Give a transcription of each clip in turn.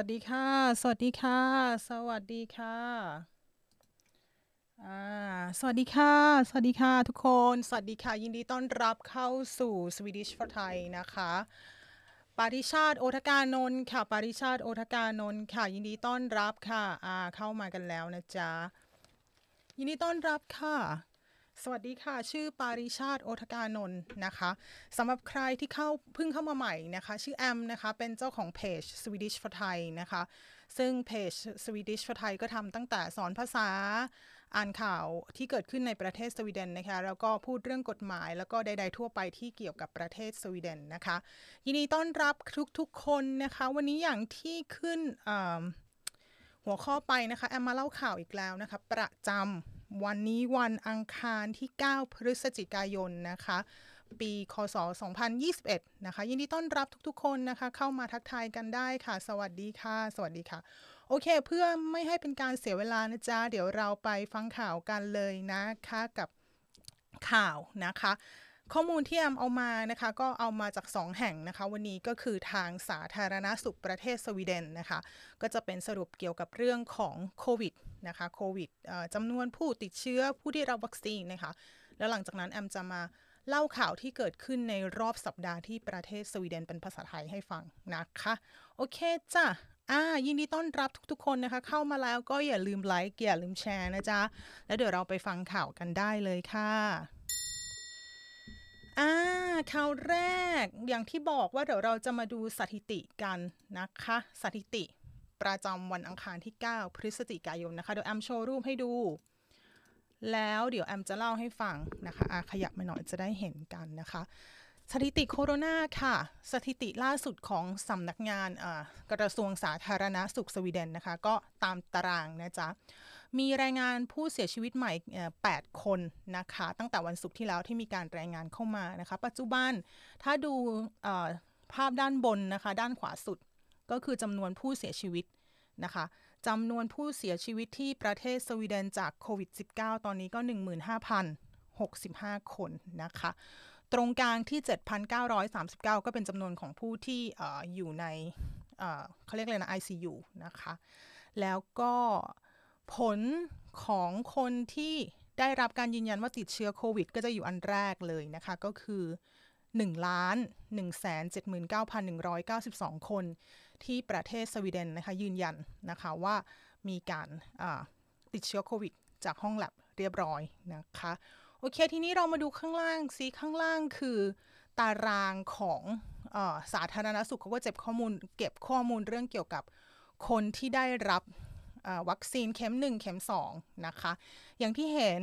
สวัสดีค่ะ สวัสดีค่ะ สวัสดีค่ะอ่าสวัสดีค่ะ สวัสดีค่ะทุกคน สวัสดีค่ะ ยินดีต้อนรับเข้าสู่ Swedish for Thai นะคะปาริชาติโอทกานนท์ค่ะ ปาริชาติโอทกานนท์ค่ะ ยินดีต้อนรับค่ะอ่าเข้ามากันแล้วนะจ๊ะยินดีต้อนรับค่ะ สวัสดีค่ะ ชื่อปาริชาติโอทกานนท์นะคะสำหรับใครที่เข้าเพิ่งเข้ามาใหม่นะคะ ชื่อแอมนะคะเป็นเจ้าของเพจ Swedish for Thai นะคะ ซึ่งเพจ Swedish for Thai ก็ทำตั้งแต่สอนภาษาอ่านข่าวที่เกิดขึ้นในประเทศสวีเดนนะคะ แล้วก็พูดเรื่องกฎหมายแล้วก็ใดๆทั่วไปที่เกี่ยวกับประเทศสวีเดนนะคะ ยินดีต้อนรับทุกๆคนนะคะ วันนี้อย่างที่ขึ้นหัวข้อไปนะคะแอมมาเล่าข่าวอีกแล้วนะคะ ประจำ วันนี้วันอังคารที่ 9 พฤศจิกายนนะคะ ปีคศ 2021 นะคะ ยินดีต้อนรับทุกๆ คนนะคะ เข้ามาทักทายกันได้ค่ะ สวัสดีค่ะ สวัสดีค่ะ โอเค เพื่อไม่ให้เป็นการเสียเวลานะจ๊ะ เดี๋ยวเราไปฟังข่าวกันเลยนะคะ กับข่าวนะคะ ข้อมูลที่แอมเอามานะคะก็เอามาจาก 2 แห่งนะคะ วันนี้ก็คือทางสาธารณสุขประเทศสวีเดนนะคะ ก็จะเป็นสรุปเกี่ยวกับเรื่องของโควิดนะคะโควิดจำนวนผู้ติดเชื้อผู้ที่รับวัคซีนนะคะ แล้วหลังจากนั้นแอมจะมาเล่าข่าวที่เกิดขึ้นในรอบสัปดาห์ที่ประเทศสวีเดนเป็นภาษาไทยให้ฟังนะคะ โอเคจ้ะอ่ายินดีต้อนรับทุกๆคนนะคะ เข้ามาแล้วก็อย่าลืมไลค์อย่าลืมแชร์นะจ๊ะ แล้วเดี๋ยวเราไปฟังข่าวกันได้เลยค่ะ อ่าข่าวแรกอย่างที่บอกว่าเดี๋ยวเราจะมาดูสถิติกันนะคะ สถิติประจำวันอังคารที่ 9 พฤศจิกายนนะคะ เดี๋ยวแอมโชว์รูปให้ดู แล้วเดี๋ยวแอมจะเล่าให้ฟังนะคะอะขยับมาหน่อยจะได้เห็นกันนะคะ สถิติโคโรนาค่ะ สถิติล่าสุดของสำนักงานกระทรวงสาธารณสุขสวีเดนนะคะ ก็ตามตารางนะจ๊ะ มีรายงานผู้เสียชีวิตใหม่ 8 คนนะคะ ตั้งแต่วันศุกร์ที่แล้วที่มีการรายงานเข้ามานะคะ ปัจจุบันถ้าดูภาพด้านบนนะคะ ด้านขวาสุดก็คือจำนวนผู้เสียชีวิตนะคะจำนวนผู้เสียชีวิตที่ประเทศสวีเดนจากโควิด -19 ตอนนี้ก็ 15,065 คนนะคะ ตรงกลางที่ 7,939 ก็เป็นจำนวนของผู้ที่อออยู่ในเเขาเรียกเลยนะ ICU นะคะ แล้วก็ ผลของคนที่ได้รับการยืนยันว่าติดเชื้อโควิด ก็จะอยู่อันแรกเลยนะคะ ก็คือ1ล้าน1 79,192 คน ที่ประเทศสวีเดนนะคะยืนยันนะคะว่ามีการติดเชื้อโควิด จากห้องแลบเรียบร้อยนะคะ โอเค ทีนี้เรามาดูข้างล่างซิข้างล่างคือตารางของอสาธารณสุขเขาก็เจ็บข้อมูล เก็บข้อมูลเรื่องเกี่ยวกับคนที่ได้รับ วัคซีนเข็ม 1 เข็ม 2 นะคะ อย่างที่เห็น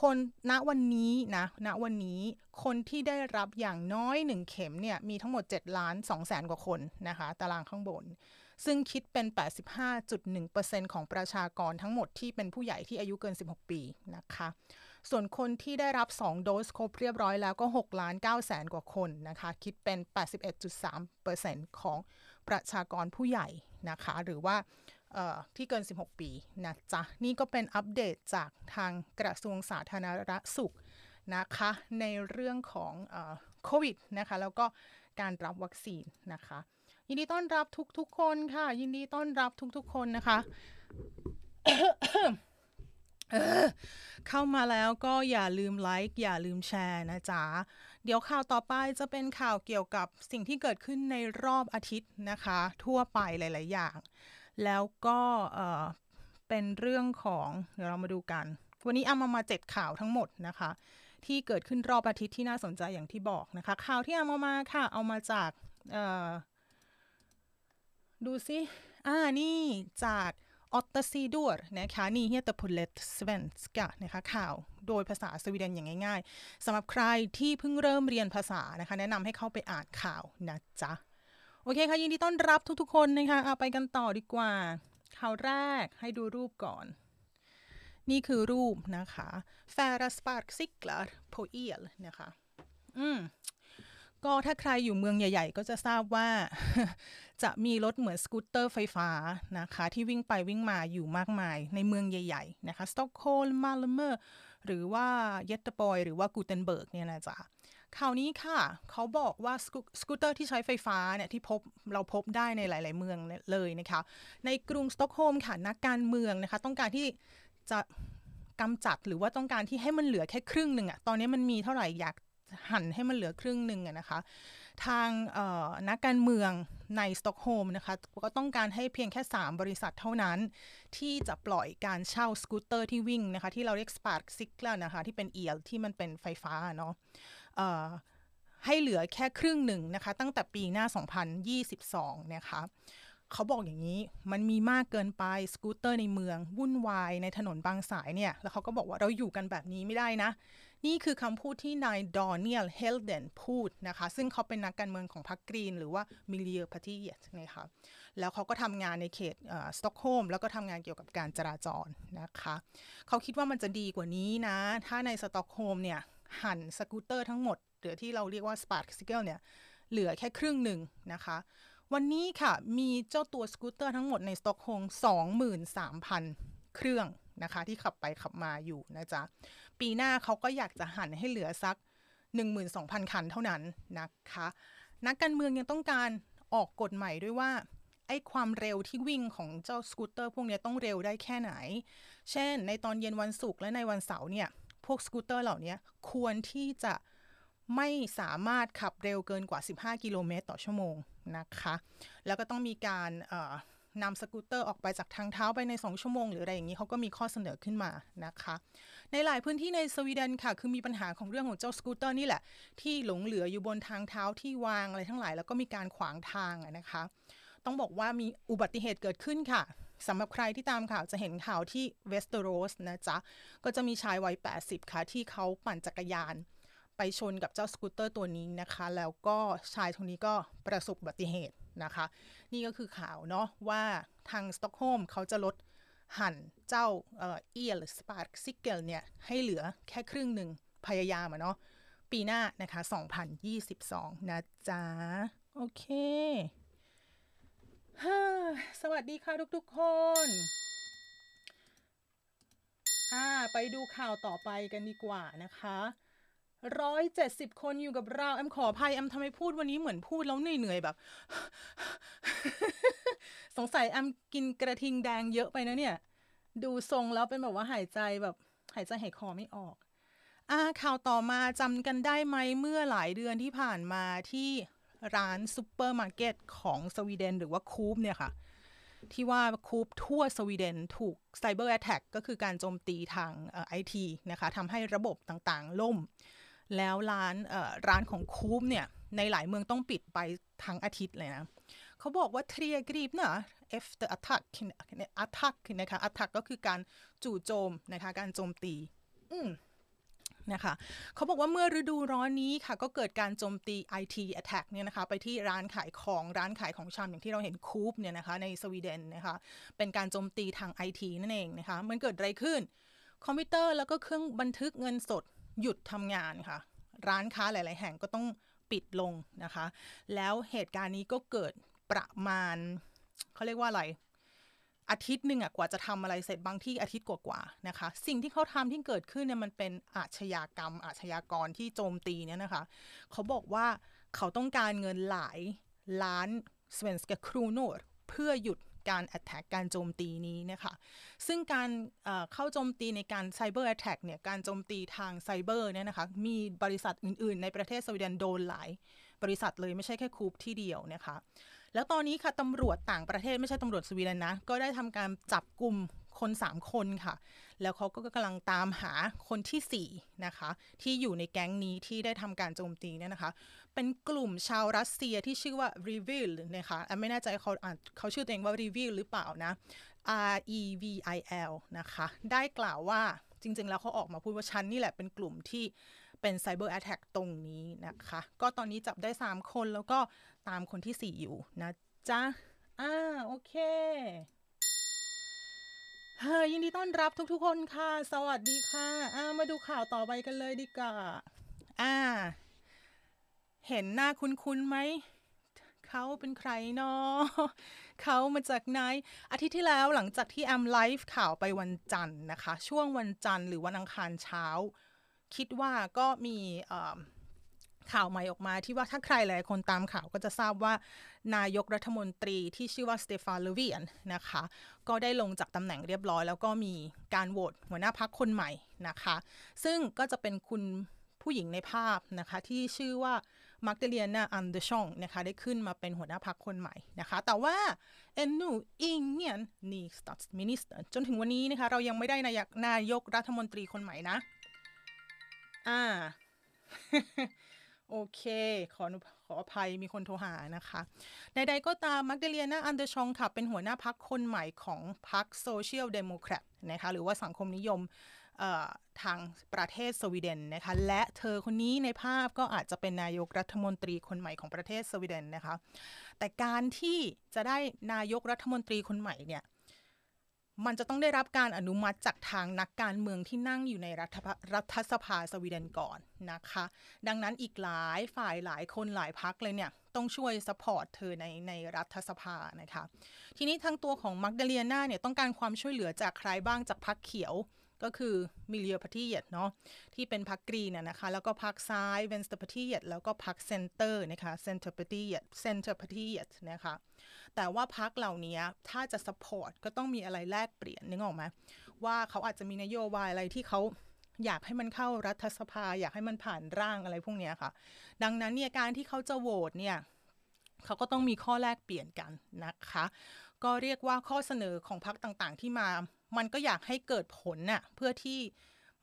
คนณวันนี้นะณวันนี้คนที่ได้รับอย่างน้อย 1 เข็มเนี่ยมีทั้งหมด 7 ล้าน2แสนกว่าคนนะคะ ตารางข้างบน ซึ่งคิดเป็น 85.1%ของประชากรทั้งหมดที่เป็นผู้ใหญ่ที่อายุเกิน 16 ปีนะคะ ส่วนคนที่ได้รับ 2 โดสครบเรียบร้อยแล้วก็6ล้าน9แสนกว่าคนนะคะ คิดเป็น 81.3%ของประชากรผู้ใหญ่นะคะ หรือว่า ที่เกิน 16 ปีนะจ๊ะ นี่ก็เป็นอัปเดตจากทางกระทรวงสาธารณสุขนะคะ ในเรื่องของโควิดนะคะ แล้วก็การรับวัคซีนนะคะ ยินดีต้อนรับทุกๆคนค่ะ ยินดีต้อนรับทุกๆคนนะคะเออเข้ามาแล้วก็อย่าลืมไลค์อย่าลืมแชร์นะจ๊ะ เดี๋ยวข่าวต่อไปจะเป็นข่าวเกี่ยวกับสิ่งที่เกิดขึ้นในรอบอาทิตย์นะคะ ทั่วไปหลาย ๆ อย่าง แล้วก็เป็นเรื่องของเดี๋ยวเรามาดูกัน วันนี้เอามามาเจ็ดข่าวทั้งหมดนะคะ ที่เกิดขึ้นรอบอาทิตย์ที่น่าสนใจอย่างที่บอกนะคะ ข่าวที่เอามามาค่ะ เอามาจากดูซิอ่านี่จาก Åtta Sidor นะคะ Nyheter på lätt svenska นะคะข่าวโดยภาษาสวีเดนอย่างง่ายๆสำหรับใครที่เพิ่งเริ่มเรียนภาษานะคะ แนะนำให้เข้าไปอ่านข่าวนะจ๊ะ โอเคค่ะยินดีต้อนรับทุกๆ คนนะคะเอาไปกันต่อดีกว่าข่าวแรกให้ดูรูปก่อน นี่คือรูปนะคะ f a r a sparkcyklar på el นะคะอืมก็ถ้าใครอยู่เมืองใหญ่ ๆ ก็จะทราบว่า จะมีรถเหมือนสกูตเตอร์ไฟฟ้านะคะ ที่วิ่งไปวิ่งมาอยู่มากมายในเมืองใหญ่ ๆ นะคะสตอกโฮล์มมาลเมอร์หรือว่า Göteborg หรือว่า Gothenburg เนี่ยนะจ๊ะ คราวนี้ค่ะ เขาบอกว่าสกูตเตอร์ที่ใช้ไฟฟ้าเนี่ยที่พบเราพบได้ในหลาย ๆ เมืองเลยนะคะ ในกรุงสต็อกโฮล์มค่ะนักการเมืองนะคะ ต้องการที่จะกำจัดหรือว่าต้องการที่ให้มันเหลือแค่ครึ่งหนึ่งอะตอนนี้มันมีเท่าไหร่อยากหั่นให้มันเหลือครึ่งหนึ่งอะนะคะ ทางนักการเมืองในสต็อกโฮล์มนะคะ ก็ต้องการให้เพียงแค่ 3 บริษัทเท่านั้น ที่จะปล่อยการเช่าสกูตเตอร์ที่วิ่งนะคะ ที่เราเรียก Spark s i g l นะคะ ที่เป็น el ที่มันเป็นไฟฟ้าเนาะ ให้เหลือแค่ครึ่งหนึ่งนะคะ ตั้งแต่ปีหน้า 2022 นะคะเขาบอกอย่างนี้มันมีมากเกินไปสกูตเตอร์ในเมือง วุ่นวายในถนนบางสายเนี่ย แล้วเขาก็บอกว่าเราอยู่กันแบบนี้ไม่ได้นะ นี่คือคำพูดที่นาย Daniel Helldén พูดนะคะ ซึ่งเขาเป็นนักการเมืองของพรรคกรีน หรือว่า Miljöpartiet นะคะแล้วเขาก็ทำงานในเขตสต็อกโฮล์มแล้วก็ทำงานเกี่ยวกับการจราจรนะคะ เขาคิดว่ามันจะดีกว่านี้นะ ถ้าในสต็อกโฮล์มเนี่ย หั่นสกูตเตอร์ทั้งหมดหรือที่เราเรียกว่า sparkcykel เนี่ยเหลือแค่ครึ่งหนึ่งนะคะ วันนี้ค่ะมีเจ้าตัวสกูตเตอร์ทั้งหมดในสต็อกโฮล์ม23,000 เครื่องนะคะที่ขับไปขับมาอยู่นะจ๊ะ ปีหน้าเขาก็อยากจะหั่นให้เหลือสัก 12,000 คันเท่านั้นนะคะ นักการเมืองยังต้องการออกกฎใหม่ด้วยว่าไอ้ความเร็วที่วิ่งของเจ้าสกูตเตอร์พวกนี้ต้องเร็วได้แค่ไหน เช่น ในตอนเย็นวันศุกร์และในวันเสาร์เนี่ย พวกสกูตเตอร์เหล่านี้ควรที่จะไม่สามารถขับเร็วเกินกว่า 15 กิโลเมตรต่อชั่วโมงนะคะ แล้วก็ต้องมีการนำสกูตเตอร์ออกไปจากทางเท้าไปใน 2 ชั่วโมง หรืออะไรอย่างนี้เขาก็มีข้อเสนอขึ้นมานะคะ ในหลายพื้นที่ในสวีเดนค่ะ คือมีปัญหาของเรื่องของเจ้าสกูตเตอร์นี่แหละ ที่หลงเหลืออยู่บนทางเท้าที่วางอะไรทั้งหลาย แล้วก็มีการขวางทางนะคะ ต้องบอกว่ามีอุบัติเหตุเกิดขึ้นค่ะ สำหรับใครที่ตามข่าวจะเห็นข่าวที่เวสเตอร์โรสนะจ๊ะ ก็จะมีชายวัย 80 ค่ะ ที่เขาปั่นจักรยาน ไปชนกับเจ้าสกูตเตอร์ตัวนี้นะคะ แล้วก็ชายคนนี้ก็ประสบอุบัติเหตุนะคะ นี่ก็คือข่าวเนาะว่าทางสต็อกโฮล์มเขาจะลดหั่นเจ้า el หรือ sparkcykel เนี่ย ให้เหลือแค่ครึ่งหนึ่งพยายามอะเนาะปีหน้านะคะ 2022 นะจ๊ะ โอเค สวัสดีค่ะทุกๆคน อ่า ไปดูข่าวต่อไปกันดีกว่านะคะร้อยเจ็ดสิบคนอยู่กับเรา แอมขออภัย แอมทำไมพูดวันนี้เหมือนพูดแล้วเหนื่อยๆแบบ สงสัยแอมกินกระทิงแดงเยอะไปนะเนี่ย ดูทรงแล้วเป็นแบบว่าหายใจแบบ หายใจหายคอไม่ออก อ่าข่าวต่อมาจำกันได้ไหมเมื่อหลายเดือนที่ผ่านมาที่ ร้านซูเปอร์มาร์เก็ตของสวีเดน หรือว่า Coop เนี่ยค่ะ ที่ว่า Coop ทั่วสวีเดนถูก cyber attack ก็คือการโจมตีทางไอทีนะคะทำให้ระบบต่างๆ ล่ม แล้วร้านร้านของ Coop เนี่ย ในหลายเมืองต้องปิดไปทั้งอาทิตย์เลยนะเขาบอกว่าเทรียกรีบเนะ after attack attack นะคะ attack ก็คือการจู่โจมนะคะการโจมตี นะคะเขาบอกว่าเมื่อฤดูร้อนนี้ค่ะ ก็เกิดการโจมตี IT attack เนี่ยนะคะ ไปที่ร้านขายของร้านขายของชำอย่างที่เราเห็นคูปเนี่ยนะคะ ในสวีเดนนะคะ เป็นการโจมตีทาง IT นั่นเองนะคะ มันเกิดอะไรขึ้น คอมพิวเตอร์แล้วก็เครื่องบันทึกเงินสดหยุดทำงานค่ะ ร้านค้าหลาย ๆ แห่งก็ต้องปิดลงนะคะ แล้วเหตุการณ์นี้ก็เกิดประมาณเขาเรียกว่าอะไร อาทิตย์หนึ่งอะกว่าจะทำอะไรเสร็จบางที่อาทิตย์กว่าๆนะคะ สิ่งที่เขาทำที่เกิดขึ้นเนี่ยมันเป็นอาชญากรรม อาชญากรที่โจมตีเนี่ยนะคะ เขาบอกว่าเขาต้องการเงินหลายล้านสเวนสกครูโนดเพื่อหยุดการ attack การโจมตีนี้นะคะซึ่งการเข้าโจมตีในการ cyber attack เนี่ยการโจมตีทางไซเบอร์เนี่ยนะคะมีบริษัทอื่น ๆ ในประเทศสวีเดนโดนหลายบริษัทเลยไม่ใช่แค่คูปที่เดียวนะคะ แล้วตอนนี้ค่ะตำรวจต่างประเทศไม่ใช่ตำรวจสวีเดนนะ ก็ได้ทำการจับกลุ่มคน3คนค่ะ แล้วเขาก็กำลังตามหาคนที่4นะคะที่อยู่ในแก๊งนี้ที่ได้ทำการโจมตีเนี่ยนะคะ เป็นกลุ่มชาวรัสเซียที่ชื่อว่า Revil นะคะไม่แน่ใจเขาเขาชื่อตัวเองว่า Revil หรือเปล่านะ R E V I L นะคะ ได้กล่าวว่าจริง ๆ แล้วเขาออกมาพูดว่าฉันนี่แหละเป็นกลุ่มที่เป็นไซเบอร์แอตแทกตรงนี้นะคะ ก็ตอนนี้จับได้ 3 คนแล้วก็ ตามคนที่4อยู่นะจ๊ะ อ่า โอเคเฮ้ยยินดีต้อนรับทุก ๆ คนค่ะ สวัสดีค่ะ อ่า มาดูข่าวต่อไปกันเลยดีกว่า อ่า เห็นหน้าคุ้นๆไหม เขาเป็นใครเนาะเขามาจากไหน อาทิตย์ที่แล้วหลังจากที่แอมไลฟ์ข่าวไปวันจันทร์นะคะ ช่วงวันจันทร์หรือวันอังคารเช้า คิดว่าก็มีอ่า ข่าวใหม่ออกมาที่ว่าถ้าใครหลายคนตามข่าวก็จะทราบว่านายกรัฐมนตรีที่ชื่อว่าสเตฟานเลเวียนนะคะ ก็ได้ลงจากตำแหน่งเรียบร้อย แล้วก็มีการโหวตหัวหน้าพรรคคนใหม่นะคะ ซึ่งก็จะเป็นคุณผู้หญิงในภาพนะคะที่ชื่อว่าMagdalena Andersson นะคะได้ขึ้นมาเป็นหัวหน้าพรรคคนใหม่นะคะ แต่ว่า ännu ingen ny statsminister จนถึงวันนี้นะคะเรายังไม่ได้นายกนายกรัฐมนตรีคนใหม่นะ อ่า โอเค ขอขออภัยมีคนโทรหานะคะ ใดๆก็ตาม Magdalena Andersson ค่ะ เป็นหัวหน้าพรรคคนใหม่ของพรรคโซเชียลเดโมแครตนะคะหรือว่าสังคมนิยมทางประเทศสวีเดนนะคะ และเธอคนนี้ในภาพก็อาจจะเป็นนายกรัฐมนตรีคนใหม่ของประเทศสวีเดนนะคะ แต่การที่จะได้นายกรัฐมนตรีคนใหม่เนี่ย มันจะต้องได้รับการอนุมัติจากทางนักการเมืองที่นั่งอยู่ในรัฐรัฐสภาสวีเดนก่อนนะคะ ดังนั้นอีกหลายฝ่ายหลายคนหลายพักเลยเนี่ย ต้องช่วยสปอร์ตเธอในในรัฐสภานะคะ ทีนี้ทั้งตัวของมักดาเลียนาเนี่ยต้องการความช่วยเหลือจากใครบ้างจากพักเขียว ก็คือ Miljöpartiet เนาะที่เป็นพรรคกรีนนะคะ แล้วก็พรรคซ้าย Vänsterpartiet แล้วก็พรรค Center นะคะ Centerpartiet Centerpartiet นะคะแต่ว่าพรรคเหล่านี้ถ้าจะ support ก็ต้องมีอะไรแลกเปลี่ยนนึกออกไหมว่าเขาอาจจะมีนโยบายอะไรที่เขาอยากให้มันเข้ารัฐสภา อยากให้มันผ่านร่างอะไรพวกนี้ค่ะ ดังนั้นเนี่ยการที่เขาจะโหวตเนี่ยเขาก็ต้องมีข้อแลกเปลี่ยนกันนะคะ ก็เรียกว่าข้อเสนอของพรรคต่างๆ ที่มา มันก็อยากให้เกิดผลน่ะเพื่อที่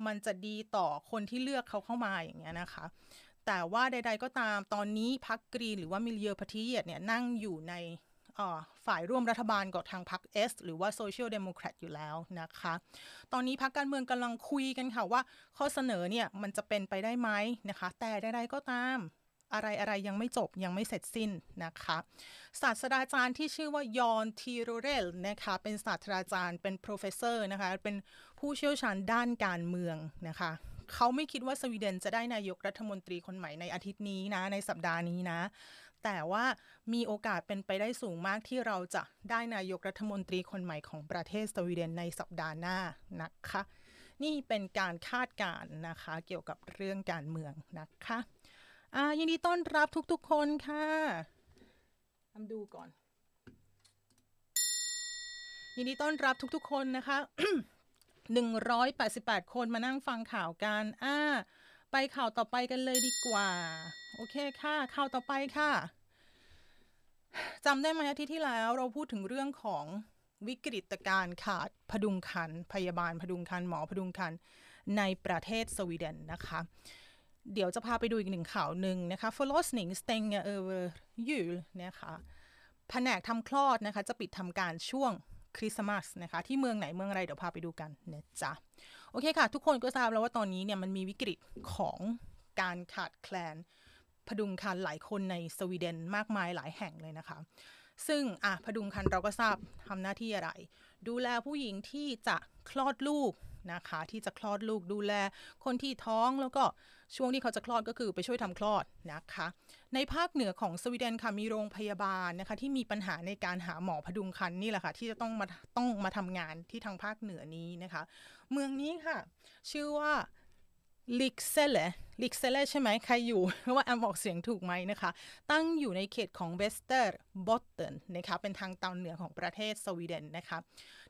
มันจะดีต่อคนที่เลือกเขาเข้ามาอย่างเงี้ยนะคะ แต่ว่าใด ๆก็ตามตอนนี้พรรคกรีนหรือว่า Miljöpartiet เนี่ยนั่งอยู่ในฝ่ายร่วมรัฐบาลกับทางพรรค S หรือว่าโซเชียลเดโมแครตอยู่แล้วนะคะ ตอนนี้พรรคการเมืองกำลังคุยกันค่ะว่าข้อเสนอเนี่ยมันจะเป็นไปได้ไหมนะคะ แต่ใดๆก็ตาม อะไรอะไรยังไม่จบยังไม่เสร็จสิ้นนะคะศาสตราจารย์ที่ชื่อว่ายอนทีโรเรลนะคะเป็นศาสตราจารย์เป็น professor นะคะเป็นผู้เชี่ยวชาญด้านการเมืองนะคะเขาไม่คิดว่าสวีเดนจะได้นายกรัฐมนตรีคนใหม่ในอาทิตย์นี้นะ ในสัปดาห์นี้นะ แต่ว่ามีโอกาสเป็นไปได้สูงมากที่เราจะได้นายกรัฐมนตรีคนใหม่ของประเทศสวีเดนในสัปดาห์หน้านะคะ นี่เป็นการคาดการณ์นะคะ เกี่ยวกับเรื่องการเมืองนะคะ อ่ายินดีต้อนรับทุกๆคนค่ะทำดูก่อน ยินดีต้อนรับทุกๆคนนะคะ 188 คนมานั่งฟังข่าวกันอ่าไปข่าวต่อไปกันเลยดีกว่า โอเคค่ะข่าวต่อไปค่ะจำได้ไหมอาทิตย์ที่แล้วเราพูดถึงเรื่องของวิกฤตการขาดพดุงคันพยาบาลพดุงคันหมอพดุงคันในประเทศสวีเดนนะคะ เดี๋ยวจะพาไปดูอีกหนึ่งข่าวหนึ่งนะคะ förlossning stänger över jul นะคะแผนกทำคลอดนะคะ จะปิดทำการช่วงคริสต์มาสนะคะ ที่เมืองไหนเมืองอะไร เดี๋ยวพาไปดูกันนะจ๊ะ โอเคค่ะ ทุกคนก็ทราบแล้วว่าตอนนี้เนี่ยมันมีวิกฤตของการขาดแคลนพดุงคันหลายคนในสวีเดนมากมายหลายแห่งเลยนะคะ ซึ่งอะพดุงคันเราก็ทราบทำหน้าที่อะไร ดูแลผู้หญิงที่จะคลอดลูก นะคะ ที่จะคลอดลูกดูแล คนที่ท้องแล้วก็ช่วงที่เขาจะคลอดก็คือไปช่วยทำคลอดนะคะ ในภาคเหนือของสวีเดนค่ะมีโรงพยาบาลนะคะ ที่มีปัญหาในการหาหมอผดุงครรภ์นี่แหละค่ะ ที่จะต้องมาต้องมาทำงานที่ทางภาคเหนือนี้นะคะ เมืองนี้ค่ะ ชื่อว่า Lycksele Lycksele ใช่ไหมใครอยู่ ว่าแอมออกเสียงถูกไหมนะคะ ตั้งอยู่ในเขตของเวสเตอร์บอตเทนนะคะ เป็นทางตอนเหนือของประเทศสวีเดนนะคะ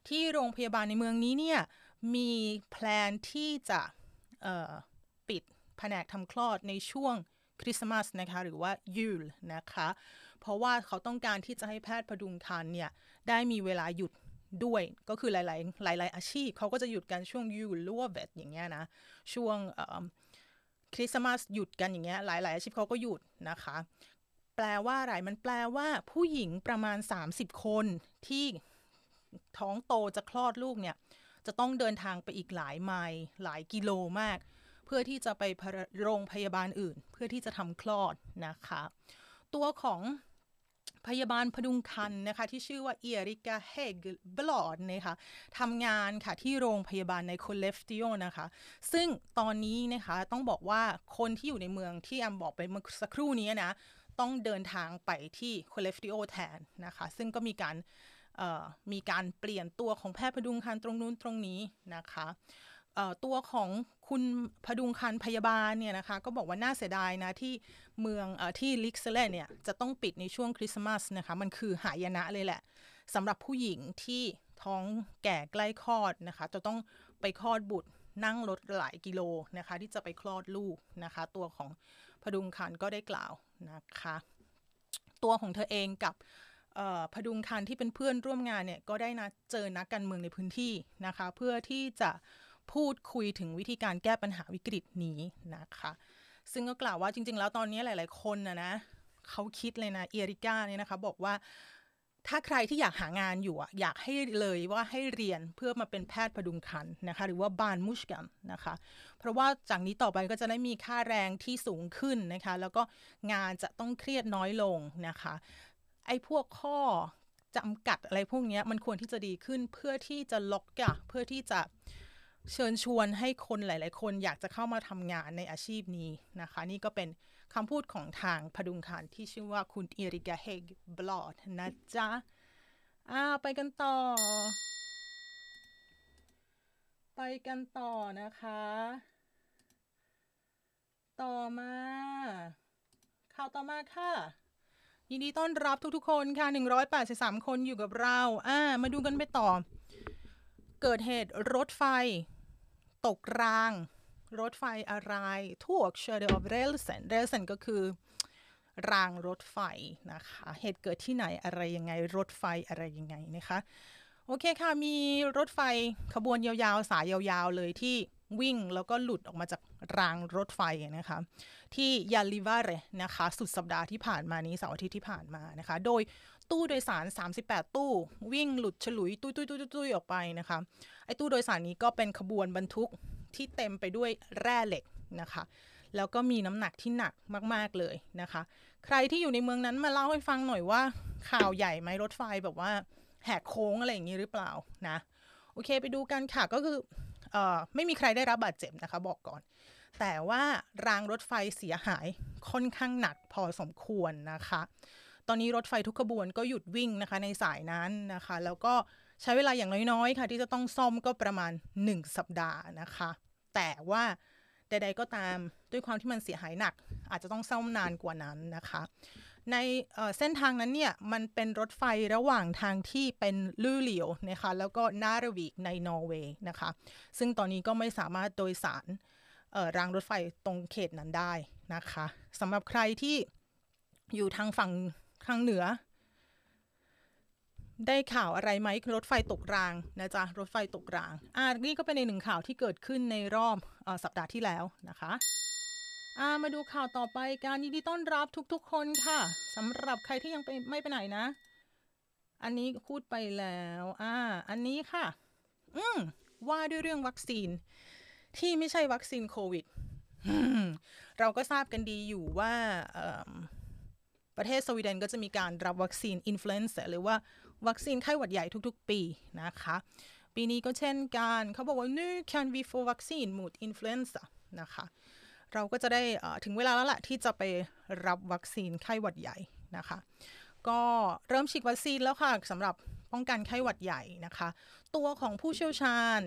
ที่โรงพยาบาลในเมืองนี้เนี่ย มีแพลนที่จะปิดแผนกทำคลอดในช่วงคริสต์มาสนะคะหรือว่า jul นะคะ เพราะว่าเขาต้องการที่จะให้แพทย์ผดุงครรภ์เนี่ยได้มีเวลาหยุดด้วยก็คือหลาย ๆ หลาย ๆ อาชีพ เขาก็จะหยุดกันช่วง jul หรือว่าเวทอย่างเงี้ยนะ ช่วงคริสต์มาสหยุดกันอย่างเงี้ยหลาย ๆ อาชีพเขาก็หยุดนะคะ แปลว่าอะไรมันแปลว่าผู้หญิงประมาณ 30 คนที่ท้องโตจะคลอดลูกเนี่ย จะต้องเดินทางไปอีกหลายไมล์หลายกิโลมาก เพื่อที่จะไปโรงพยาบาลอื่น เพื่อที่จะทำคลอดนะคะ ตัวของพยาบาลพดุงคันนะคะที่ชื่อว่าเอริกาเฮกบลอดนะคะทำงานค่ะที่โรงพยาบาลในโคเลฟติโอนะคะ ซึ่งตอนนี้นะคะต้องบอกว่าคนที่อยู่ในเมืองที่แอมบอกไปเมื่อสักครู่นี้นะต้องเดินทางไปที่ Skellefteå แทนนะคะ ซึ่งก็มีการ มีการเปลี่ยนตัวของแพทย์ผดุงครรภ์ตรงนู้นตรงนี้นะคะตัวของคุณผดุงครรภ์พยาบาลเนี่ยนะคะก็บอกว่าน่าเสียดายนะที่เมืองอที่ Lycksele เนี่ยจะต้องปิดในช่วงคริสต์มาสนะคะมันคือหายนะเลยแหละสำหรับผู้หญิงที่ท้องแก่ใกล้คลอดนะคะ จะต้องไปคลอดบุตรนั่งรถหลายกิโลนะคะ ที่จะไปคลอดลูกนะคะ ตัวของพดุงคันก็ได้กล่าวนะคะ ตัวของเธอเองกับ พดุงคันที่เป็นเพื่อนร่วมงานเนี่ยก็ได้นะเจอนักการเมืองในพื้นที่นะคะ เพื่อที่จะพูดคุยถึงวิธีการแก้ปัญหาวิกฤตนี้นะคะ ซึ่งก็กล่าวว่าจริง ๆ แล้วตอนนี้หลาย ๆ คนนะนะเขาคิดเลยนะเอริก้าเนี่ยนะคะบอกว่าถ้าใครที่อยากหางานอยู่อะอยากให้เลยว่าให้เรียนเพื่อมาเป็นแพทย์พดุงคันนะคะ หรือว่าบานมุชกันนะคะ เพราะว่าจากนี้ต่อไปก็จะได้มีค่าแรงที่สูงขึ้นนะคะ แล้วก็งานจะต้องเครียดน้อยลงนะคะ ไอ้พวกข้อจำกัดอะไรพวกนี้มันควรที่จะดีขึ้นเพื่อที่จะล็อกอะเพื่อที่จะเชิญชวนให้คนหลาย ๆ คนอยากจะเข้ามาทำงานในอาชีพนี้นะคะ นี่ก็เป็นคำพูดของทางพดุงคันที่ชื่อว่าคุณอิริกาเฮกบลอดนะจ๊ะอ้าวไปกันต่อ ไปกันต่อนะคะ ต่อมาข่าวต่อมาค่ะ ยินดีต้อนรับทุกๆ คนค่ะ 183 คนอยู่กับเราอ่ามาดูกันไปต่อ เกิดเหตุรถไฟ ตกราง รถไฟอะไร tåg körde av rälsen rälsen ก็คือ รางรถไฟนะคะ เหตุเกิดที่ไหนอะไรยังไง รถไฟอะไรยังไงนะคะ โอเคค่ะ มีรถไฟขบวนยาวๆ สายยาวๆ เลยที่ วิ่งแล้วก็หลุดออกมาจากรางรถไฟนะคะ ที่ยาลิวาเรนะคะ สุดสัปดาห์ที่ผ่านมานี้เสาร์อาทิตย์ที่ผ่านมานะคะ โดยตู้โดยสาร 38 ตู้ วิ่งหลุดฉลุยตุ้ยตุ้ยตุ้ยตุ้ยออกไปนะคะไอ้ตู้โดยสารนี้ก็เป็นขบวนบรรทุกที่เต็มไปด้วยแร่เหล็กนะคะ แล้วก็มีน้ำหนักที่หนักมาก ๆ เลยนะคะ ใครที่อยู่ในเมืองนั้นมาเล่าให้ฟังหน่อยว่าข่าวใหญ่ไหมรถไฟแบบว่าแหกโค้งอะไรอย่างนี้หรือเปล่านะ โอเคไปดูกันค่ะก็คือ อไม่มีใครได้รับบาดเจ็บนะคะบอกก่อน แต่ว่ารางรถไฟเสียหายค่อนข้างหนักพอสมควรนะคะ ตอนนี้รถไฟทุกขบวนก็หยุดวิ่งนะคะในสายนั้นนะคะ แล้วก็ใช้เวลาอย่างน้อยๆค่ะ ที่จะต้องซ่อมก็ประมาณ 1 สัปดาห์นะคะ แต่ว่าใดๆก็ตามด้วยความที่มันเสียหายหนัก อาจจะต้องซ่อมนานกว่านั้นนะคะ ในเส้นทางนั้นเนี่ยมันเป็นรถไฟระหว่างทางที่เป็นลูเลียวนะคะแล้วก็นารวิกในนอร์เวย์นะคะซึ่งตอนนี้ก็ไม่สามารถโดยสารรางรถไฟตรงเขตนั้นได้นะคะสำหรับใครที่อยู่ทางฝั่งทางเหนือ ได้ข่าวอะไรไหมรถไฟตกรางนะจ๊ะรถไฟตกรางอ่านี่ก็เป็นในหนึ่งข่าวที่เกิดขึ้นในรอบอสัปดาห์ที่แล้วนะคะ อามาดูข่าวต่อไปการยินดีต้อนรับทุกๆ คนค่ะสำหรับใครที่ยังไปไม่ไปไหนนะ อันนี้พูดไปแล้ว อ่า อันนี้ค่ะ อืมว่าด้วยเรื่องวัคซีน ที่ไม่ใช่วัคซีนโควิดเราก็ทราบกันดีอยู่ว่าประเทศสวีเดนก็จะมีการรับวัคซีน influensa หรือว่าวัคซีนไข้หวัดใหญ่ทุกๆ ปีนะคะ ปีนี้ก็เช่นกันเขาบอกว่า nu kan vi få vaccin mot influensa นะคะ เราก็จะได้ถึงเวลาแล้วแหละที่จะไปรับวัคซีนไข้หวัดใหญ่นะคะ ก็เริ่มฉีดวัคซีนแล้วค่ะสำหรับป้องกันไข้หวัดใหญ่นะคะ ตัวของผู้เชี่ยวชาญ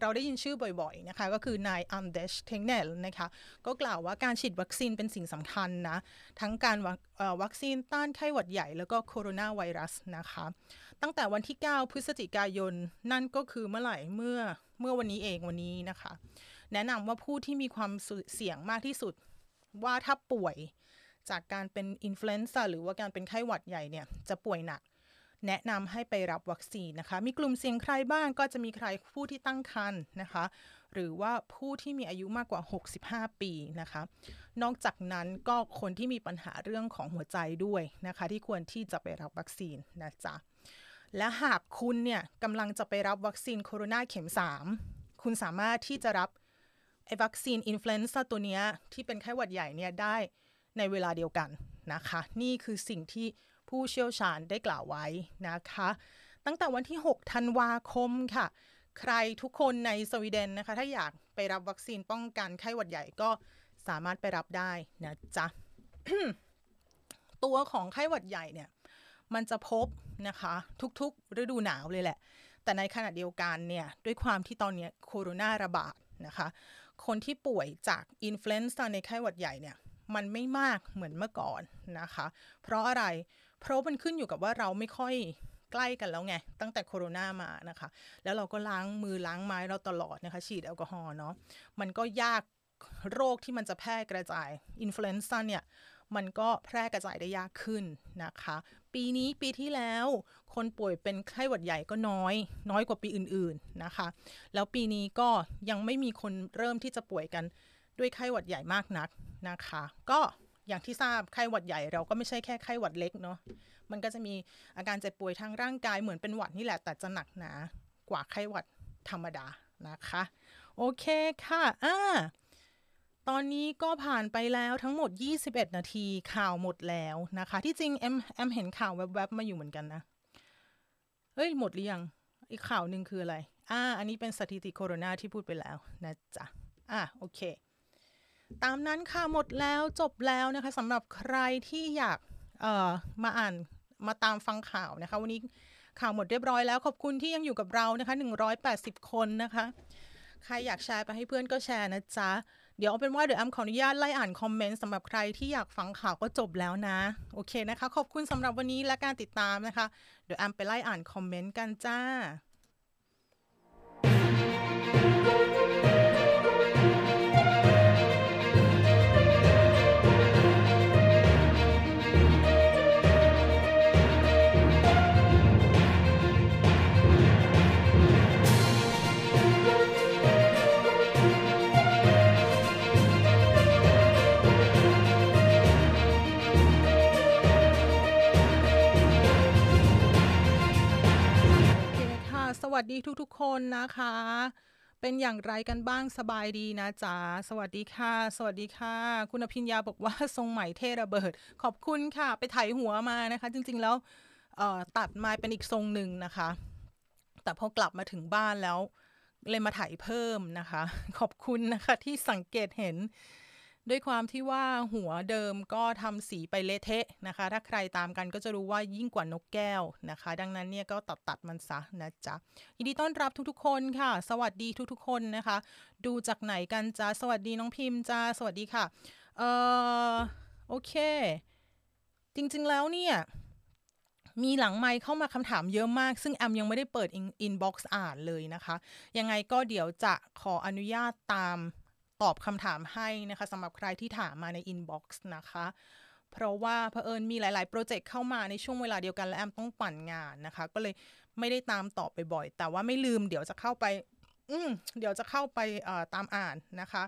เราได้ยินชื่อบ่อยๆนะคะ ก็คือนาย Anders Tegnell นะคะ ก็กล่าวว่าการฉีดวัคซีนเป็นสิ่งสำคัญนะ ทั้งการวัคซีนต้านไข้หวัดใหญ่ แล้วก็โคโรนาไวรัสนะคะ ตั้งแต่วันที่ 9 พฤศจิกายน นั่นก็คือเมื่อไหร่เมื่อเมื่อวันนี้เองวันนี้นะคะ แนะนำว่าผู้ที่มีความเสี่ยงมากที่สุด ว่าถ้าป่วยจากการเป็น influenza หรือว่าการเป็นไข้หวัดใหญ่เนี่ยจะป่วยหนัก แนะนำให้ไปรับวัคซีนนะคะ มีกลุ่มเสี่ยงใครบ้างก็จะมีใครผู้ที่ตั้งครรภ์นะคะ หรือว่าผู้ที่มีอายุมากกว่า 65 ปีนะคะ นอกจากนั้นก็คนที่มีปัญหาเรื่องของหัวใจด้วยนะคะ ที่ควรที่จะไปรับวัคซีนนะจ๊ะและหากคุณเนี่ยกำลังจะไปรับวัคซีนโคโรนาเข็ม 3 คุณสามารถที่จะรับ ไอ้วัคซีนอินฟลูเอนซ่าตัวนี้ที่เป็นไข้หวัดใหญ่เนี่ยได้ในเวลาเดียวกันนะคะ นี่คือสิ่งที่ผู้เชี่ยวชาญได้กล่าวไว้นะคะ ตั้งแต่วันที่ 6 ธันวาคมค่ะ ใครทุกคนในสวีเดนนะคะ ถ้าอยากไปรับวัคซีนป้องกันไข้หวัดใหญ่ก็สามารถไปรับได้นะจ๊ะ ตัวของไข้หวัดใหญ่เนี่ย มันจะพบนะคะ ทุกๆฤดูหนาวเลยแหละ แต่ในขณะเดียวกันเนี่ย ด้วยความที่ตอนนี้โคโรนาระบาดนะคะ คนที่ป่วยจาก influenza ในไข้หวัดใหญ่เนี่ยมันไม่มากเหมือนเมื่อก่อนนะคะ เพราะอะไร เพราะมันขึ้นอยู่กับว่าเราไม่ค่อยใกล้กันแล้วไง ตั้งแต่โคโรนามานะคะ แล้วเราก็ล้างมือล้างไม้เราตลอดนะคะ ฉีดแอลกอฮอล์เนาะ มันก็ยากโรคที่มันจะแพร่กระจาย influenza เนี่ย มันก็แพร่กระจายได้ยากขึ้นนะคะ ปีนี้ปีที่แล้ว คนป่วยเป็นไข้หวัดใหญ่ก็น้อย น้อยกว่าปีอื่นๆนะคะ แล้วปีนี้ก็ยังไม่มีคนเริ่มที่จะป่วยกันด้วยไข้หวัดใหญ่มากนักนะคะ ก็อย่างที่ทราบไข้หวัดใหญ่เราก็ไม่ใช่แค่ไข้หวัดเล็กเนาะมันก็จะมีอาการเจ็บป่วยทางร่างกายเหมือนเป็นหวัดนี่แหละแต่จะหนักหนากว่าไข้หวัดธรรมดานะคะ โอเคค่ะอ่า ตอนนี้ก็ผ่านไปแล้วทั้งหมด 21 นาทีข่าวหมดแล้วนะคะ ที่จริงแอมแอมเห็นข่าวแวบๆมาอยู่เหมือนกันนะเฮ้ยหมดหรือยัง อีกข่าวหนึ่งคืออะไร อ่า อันนี้เป็นสถิติโคโรนาที่พูดไปแล้วนะจ๊ะ อ่าโอเค ตามนั้นค่ะหมดแล้วจบแล้วนะคะสำหรับใครที่อยากเอ่อมาอ่านมาตามฟังข่าวนะคะ วันนี้ข่าวหมดเรียบร้อยแล้ว ขอบคุณที่ยังอยู่กับเรานะคะ 180 คนนะคะ ใครอยากแชร์ไปให้เพื่อนก็แชร์นะจ๊ะ เดี๋ยวเอาเป็นว่าเดี๋ยวแอมขออนุญาตไล่อ่านคอมเมนต์สำหรับใครที่อยากฟังข่าวก็จบแล้วนะ โอเคนะคะ ขอบคุณสำหรับวันนี้และการติดตามนะคะ เดี๋ยวแอมไปไล่อ่านคอมเมนต์กันจ้า ดีทุกๆ คนนะคะ เป็นอย่างไรกันบ้างสบายดีนะจ๊ะ สวัสดีค่ะ สวัสดีค่ะ คุณอภิญญาบอกว่าทรงใหม่เทระเบิด ขอบคุณค่ะ ไปไถหัวมานะคะ จริงๆแล้วตัดมาเป็นอีกทรงหนึ่งนะคะ แต่พอกลับมาถึงบ้านแล้วเลยมาถ่ายเพิ่มนะคะ ขอบคุณนะคะที่สังเกตเห็น ด้วยความที่ว่าหัวเดิมก็ทำสีไปเละเทะนะคะ ถ้าใครตามกันก็จะรู้ว่ายิ่งกว่านกแก้วนะคะ ดังนั้นเนี่ยก็ตัดตัดมันซะนะจ๊ะยินดีต้อนรับทุกๆ คนค่ะ สวัสดีทุกๆ คนนะคะ ดูจากไหนกันจ้าสวัสดีน้องพิมพ์จ้าสวัสดีค่ะเออโอเค จริงๆแล้วเนี่ยมีหลังไมค์เข้ามาคำถามเยอะมาก ซึ่งแอมยังไม่ได้เปิด inbox อ่านเลยนะคะ ยังไงก็เดี๋ยวจะขออนุญาตตาม ตอบคำถามให้นะคะสำหรับใครที่ถามมาใน inbox นะคะ เพราะว่าเผอิญมีหลาย ๆ project เข้ามาในช่วงเวลาเดียวกันและแอมต้องปั่นงานนะคะ ก็เลยไม่ได้ตามตอบบ่อยๆแต่ว่าไม่ลืมเดี๋ยวจะเข้าไป อืมเดี๋ยวจะเข้าไปตามอ่านนะคะ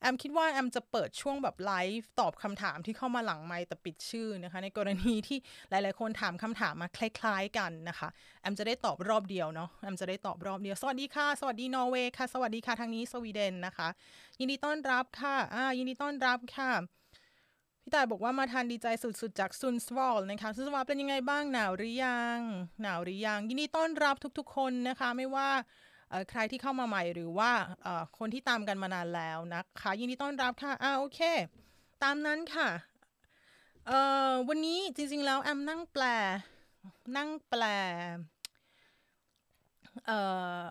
แอมคิดว่าแอมจะเปิดช่วงแบบไลฟ์ตอบคำถามที่เข้ามาหลังไมค์แต่ปิดชื่อนะคะ ในกรณีที่หลาย ๆ คนถามคำถามมาคล้าย ๆ กันนะคะแอมจะได้ตอบรอบเดียวเนาะแอมจะได้ตอบรอบเดียว สวัสดีค่ะ สวัสดีนอร์เวย์ค่ะ สวัสดีค่ะทางนี้สวีเดนนะคะ ยินดีต้อนรับค่ะอ่ายินดีต้อนรับค่ะพี่ตายบอกว่ามาทานดีใจสุดๆ จากซุนสวอลนะคะซุนสวอลเป็นยังไงบ้างหนาวหรือยังหนาวหรือยังยินดีต้อนรับทุกๆ คนนะคะ ไม่ว่า ใครที่เข้ามาใหม่หรือว่าคนที่ตามกันมานานแล้วนะคะยินดีต้อนรับค่ะอ่าโอเค ตามนั้นค่ะวันนี้จริงๆแล้วแอมนั่งแปลนั่งแปลเออ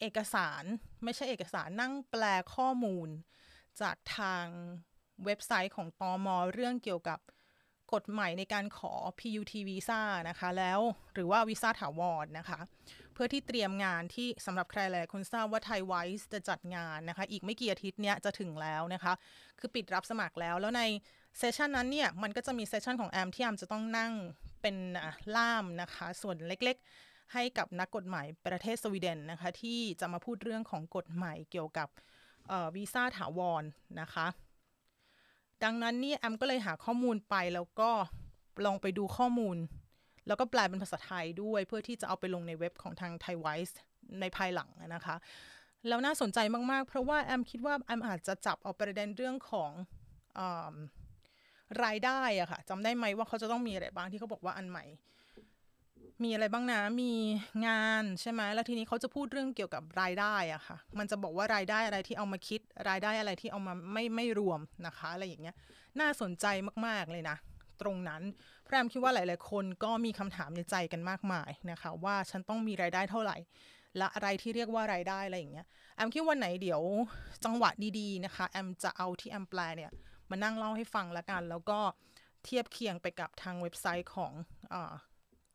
เอกสารไม่ใช่เอกสารนั่งแปลข้อมูล จากทางเว็บไซต์ของตม.เรื่องเกี่ยวกับกฎใหม่ในการขอ PUT วีซ่านะคะแล้วหรือว่าวีซ่าถาวรนะคะ เพื่อที่เตรียมงานที่สำหรับใครหลายคนทราบว่าไทยไวส์จะจัดงานนะคะ อีกไม่กี่อาทิตย์เนี้ยจะถึงแล้วนะคะ คือปิดรับสมัครแล้ว แล้วใน session นั้นเนี่ยมันก็จะมี session ของแอมที่แอมจะต้องนั่งเป็นล่ามนะคะ ส่วนเล็กๆ ให้กับนักกฎหมายประเทศสวีเดนนะคะ ที่จะมาพูดเรื่องของกฎหมายเกี่ยวกับวีซ่าถาวรนะคะ ดังนั้นเนี่ยแอมก็เลยหาข้อมูลไปแล้วก็ลองไปดูข้อมูล แล้วก็แปลเป็นภาษาไทยด้วยเพื่อที่จะเอาไปลงในเว็บของทางไทยไวส์ในภายหลังนะคะ แล้วน่าสนใจมาก ๆ เพราะว่าแอมคิดว่าแอมอาจจะจับเอาประเด็นเรื่องของอรายได้อะค่ะจำได้ไหมว่าเขาจะต้องมีอะไรบ้างที่เขาบอกว่าอันใหม่ มีอะไรบ้างนะ มีงานใช่ไหมแล้วทีนี้เขาจะพูดเรื่องเกี่ยวกับรายได้อะค่ะ มันจะบอกว่ารายได้อะไรที่เอามาคิด รายได้อะไรที่เอามาไม่ไม่รวมนะคะ อะไรอย่างเงี้ย น่าสนใจมากๆเลยนะ ตรงนั้นพรมคิดว่าหลาย ๆ คนก็มีคำถามในใจกันมากมายนะคะว่าฉันต้องมีรายได้เท่าไหร่ และอะไรที่เรียกว่ารายได้อะไรอย่างเงี้ยแอมคิดวันไหนเดี๋ยวจังหวะดีๆนะคะแอมจะเอาที่แอมแปลเนี่ยมานั่งเล่าให้ฟังละกัน แล้วก็เทียบเคียงไปกับทางเว็บไซต์ของอ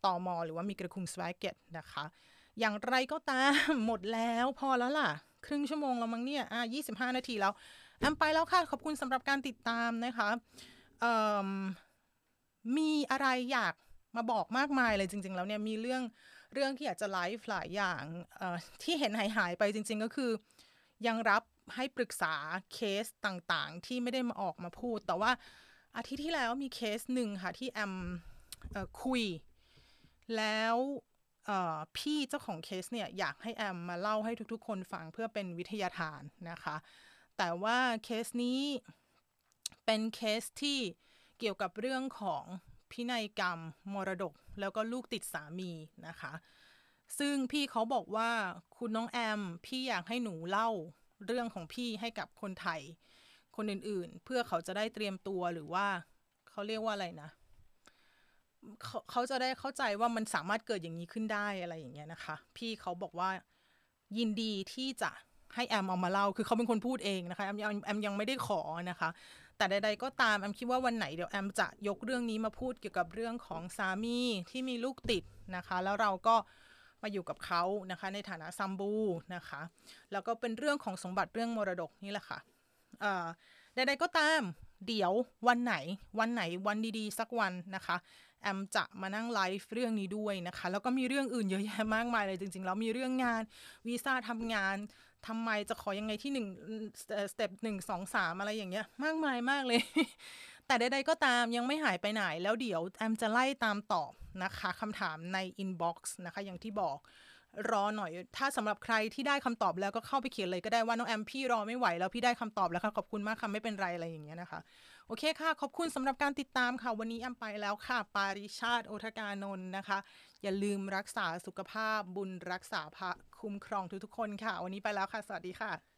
ตอมอหรือว่ามีกระคุงสวายเกตนะคะ อย่างไรก็ตามหมดแล้วพอแล้วล่ะ ครึ่งชั่วโมงแล้วมั้งเนี่ยอะ25 นาทีแล้วแอมไปแล้วค่ะ ขอบคุณสำหรับการติดตามนะคะเอิ่ มีอะไรอยากมาบอกมากมายเลยจริง ๆ แล้วเนี่ยมีเรื่องเรื่องที่อยากจะไลฟ์หลายอย่างที่เห็นหายหายๆไปจริง ๆ ก็คือ ยังรับให้ปรึกษาเคสต่างๆ ที่ไม่ได้มาออกมาพูด แต่ว่าอาทิตย์ที่แล้วมีเคสหนึ่งค่ะที่แอมอคุย แล้วพี่เจ้าของเคสเนี่ยอยากให้แอมมาเล่าให้ทุกๆ คนฟังเพื่อเป็นวิทยาทานนะคะ แต่ว่าเคสนี้เป็นเคสที่ เกี่ยวกับเรื่องของพินัยกรรม มรดก แล้วก็ลูกติดสามีนะคะ ซึ่งพี่เขาบอกว่าคุณน้องแอม พี่อยากให้หนูเล่าเรื่องของพี่ให้กับคนไทย คนอื่นๆ เพื่อเขาจะได้เตรียมตัวหรือว่าเขาเรียกว่าอะไรนะเขาเขาจะได้เข้าใจว่ามันสามารถเกิดอย่างนี้ขึ้นได้อะไรอย่างเงี้ยนะคะ พี่เขาบอกว่ายินดีที่จะให้แอมเอามาเล่า คือเขาเป็นคนพูดเองนะคะแอมยังแอมยังไม่ได้ขอนะคะ แต่ใดๆก็ตามแอมคิดว่าวันไหนเดี๋ยวแอมจะยกเรื่องนี้มาพูดเกี่ยวกับเรื่องของสามีที่มีลูกติดนะคะ แล้วเราก็มาอยู่กับเขานะคะ ในฐานะซัมบูนะคะ แล้วก็เป็นเรื่องของสมบัติเรื่องมรดกนี่แหละค่ะเอ่อใดๆก็ตามเดี๋ยววันไหนวันไหนวันดีๆ สักวันนะคะ แอมจะมานั่งไลฟ์เรื่องนี้ด้วยนะคะ แล้วก็มีเรื่องอื่นเยอะแยะมากมายเลยจริงๆแล้วมีเรื่องงานวีซ่าทำงาน ทำไมจะขอยังไงที่หนึ่ง step หนึ่งสองสามอะไรอย่างเงี้ย มากมายมากเลย แต่ใดๆก็ตามยังไม่หายไปไหน แล้วเดี๋ยวแอมจะไล่ตามตอบนะคะคำถามใน inbox นะคะ อย่างที่บอกรอหน่อย ถ้าสำหรับใครที่ได้คำตอบแล้วก็เข้าไปเขียนเลยก็ได้ว่าน้องแอมพี่รอไม่ไหวแล้วพี่ได้คำตอบแล้วค่ะขอบคุณมากค่ะไม่เป็นไรอะไรอย่างเงี้ยนะคะ โอเคค่ะ ขอบคุณสำหรับการติดตามค่ะ วันนี้แอมไปแล้วค่ะ ปาริชาติโอทกานนท์นะคะ อย่าลืมรักษาสุขภาพบุญรักษาพระคุ้มครองทุกๆคนค่ะ วันนี้ไปแล้วค่ะ สวัสดีค่ะ